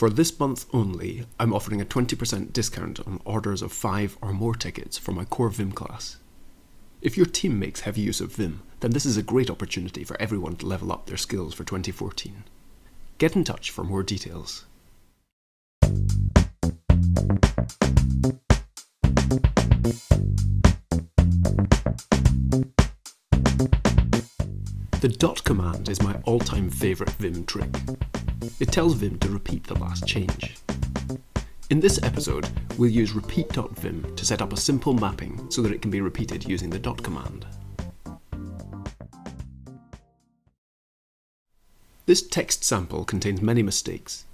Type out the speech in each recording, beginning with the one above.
For this month only, I'm offering a 20% discount on orders of 5 or more tickets for my core Vim class. If your team makes heavy use of Vim, then this is a great opportunity for everyone to level up their skills for 2014. Get in touch for more details. The dot command is my all-time favourite Vim trick. It tells Vim to repeat the last change. In this episode, we'll use repeat.vim to set up a simple mapping so that it can be repeated using the dot command. This text sample contains many mistakes.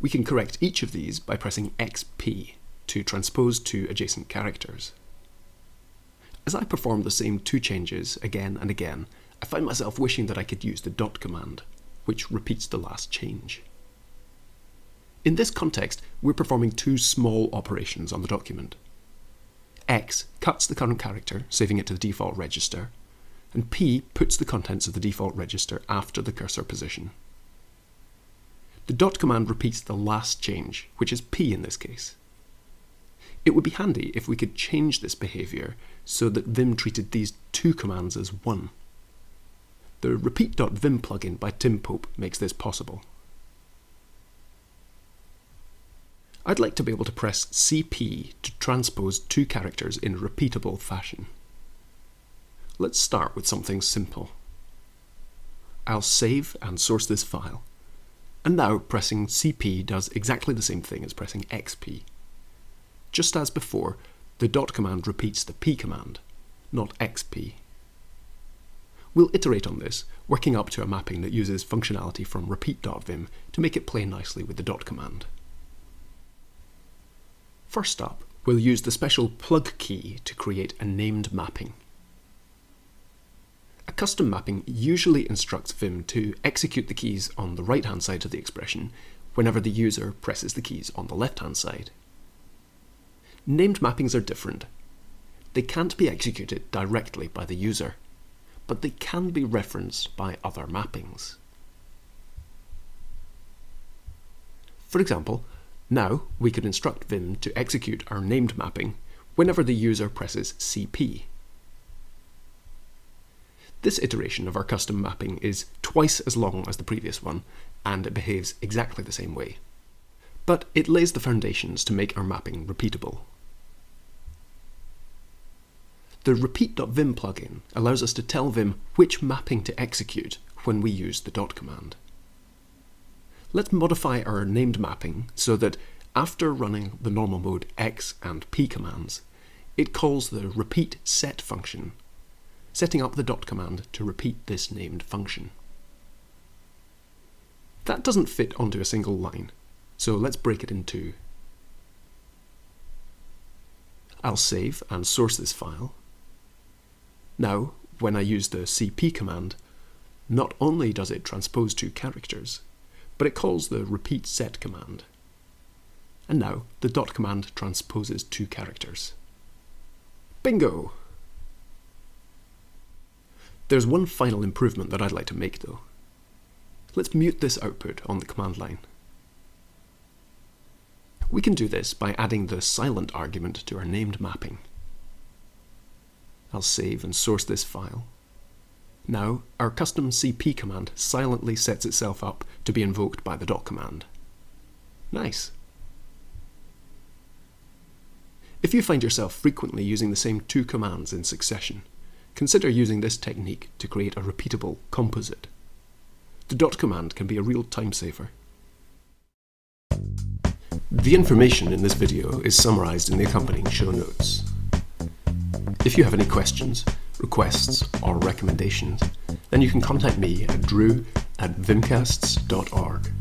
We can correct each of these by pressing XP to transpose two adjacent characters. As I perform the same two changes again and again, I find myself wishing that I could use the dot command, which repeats the last change. In this context, we're performing two small operations on the document. X cuts the current character, saving it to the default register, and P puts the contents of the default register after the cursor position. The dot command repeats the last change, which is P in this case. It would be handy if we could change this behaviour so that Vim treated these two commands as one. The repeat.vim plugin by Tim Pope makes this possible. I'd like to be able to press CP to transpose two characters in repeatable fashion. Let's start with something simple. I'll save and source this file. And now pressing CP does exactly the same thing as pressing XP. Just as before, the dot command repeats the P command, not XP. We'll iterate on this, working up to a mapping that uses functionality from repeat.vim to make it play nicely with the dot command. First up, we'll use the special plug key to create a named mapping. A custom mapping usually instructs Vim to execute the keys on the right hand side of the expression whenever the user presses the keys on the left hand side. Named mappings are different. They can't be executed directly by the user but they can be referenced by other mappings. For example, now we could instruct Vim to execute our named mapping whenever the user presses CP. This iteration of our custom mapping is twice as long as the previous one, and it behaves exactly the same way. But it lays the foundations to make our mapping repeatable. The repeat.vim plugin allows us to tell Vim which mapping to execute when we use the dot command. Let's modify our named mapping so that after running the normal mode x and p commands, it calls the repeat set function, setting up the dot command to repeat this named function. That doesn't fit onto a single line, so let's break it in two. I'll save and source this file now, when I use the cp command, not only does it transpose two characters, but it calls the repeat set command. And now the dot command transposes two characters. Bingo! There's one final improvement that I'd like to make though. Let's mute this output on the command line. We can do this by adding the silent argument to our named mapping. I'll save and source this file. Now, our custom cp command silently sets itself up to be invoked by the dot command. Nice. If you find yourself frequently using the same two commands in succession, consider using this technique to create a repeatable composite. The dot command can be a real time saver. The information in this video is summarised in the accompanying show notes. If you have any questions, requests, or recommendations, then you can contact me at drew at vimcasts.org.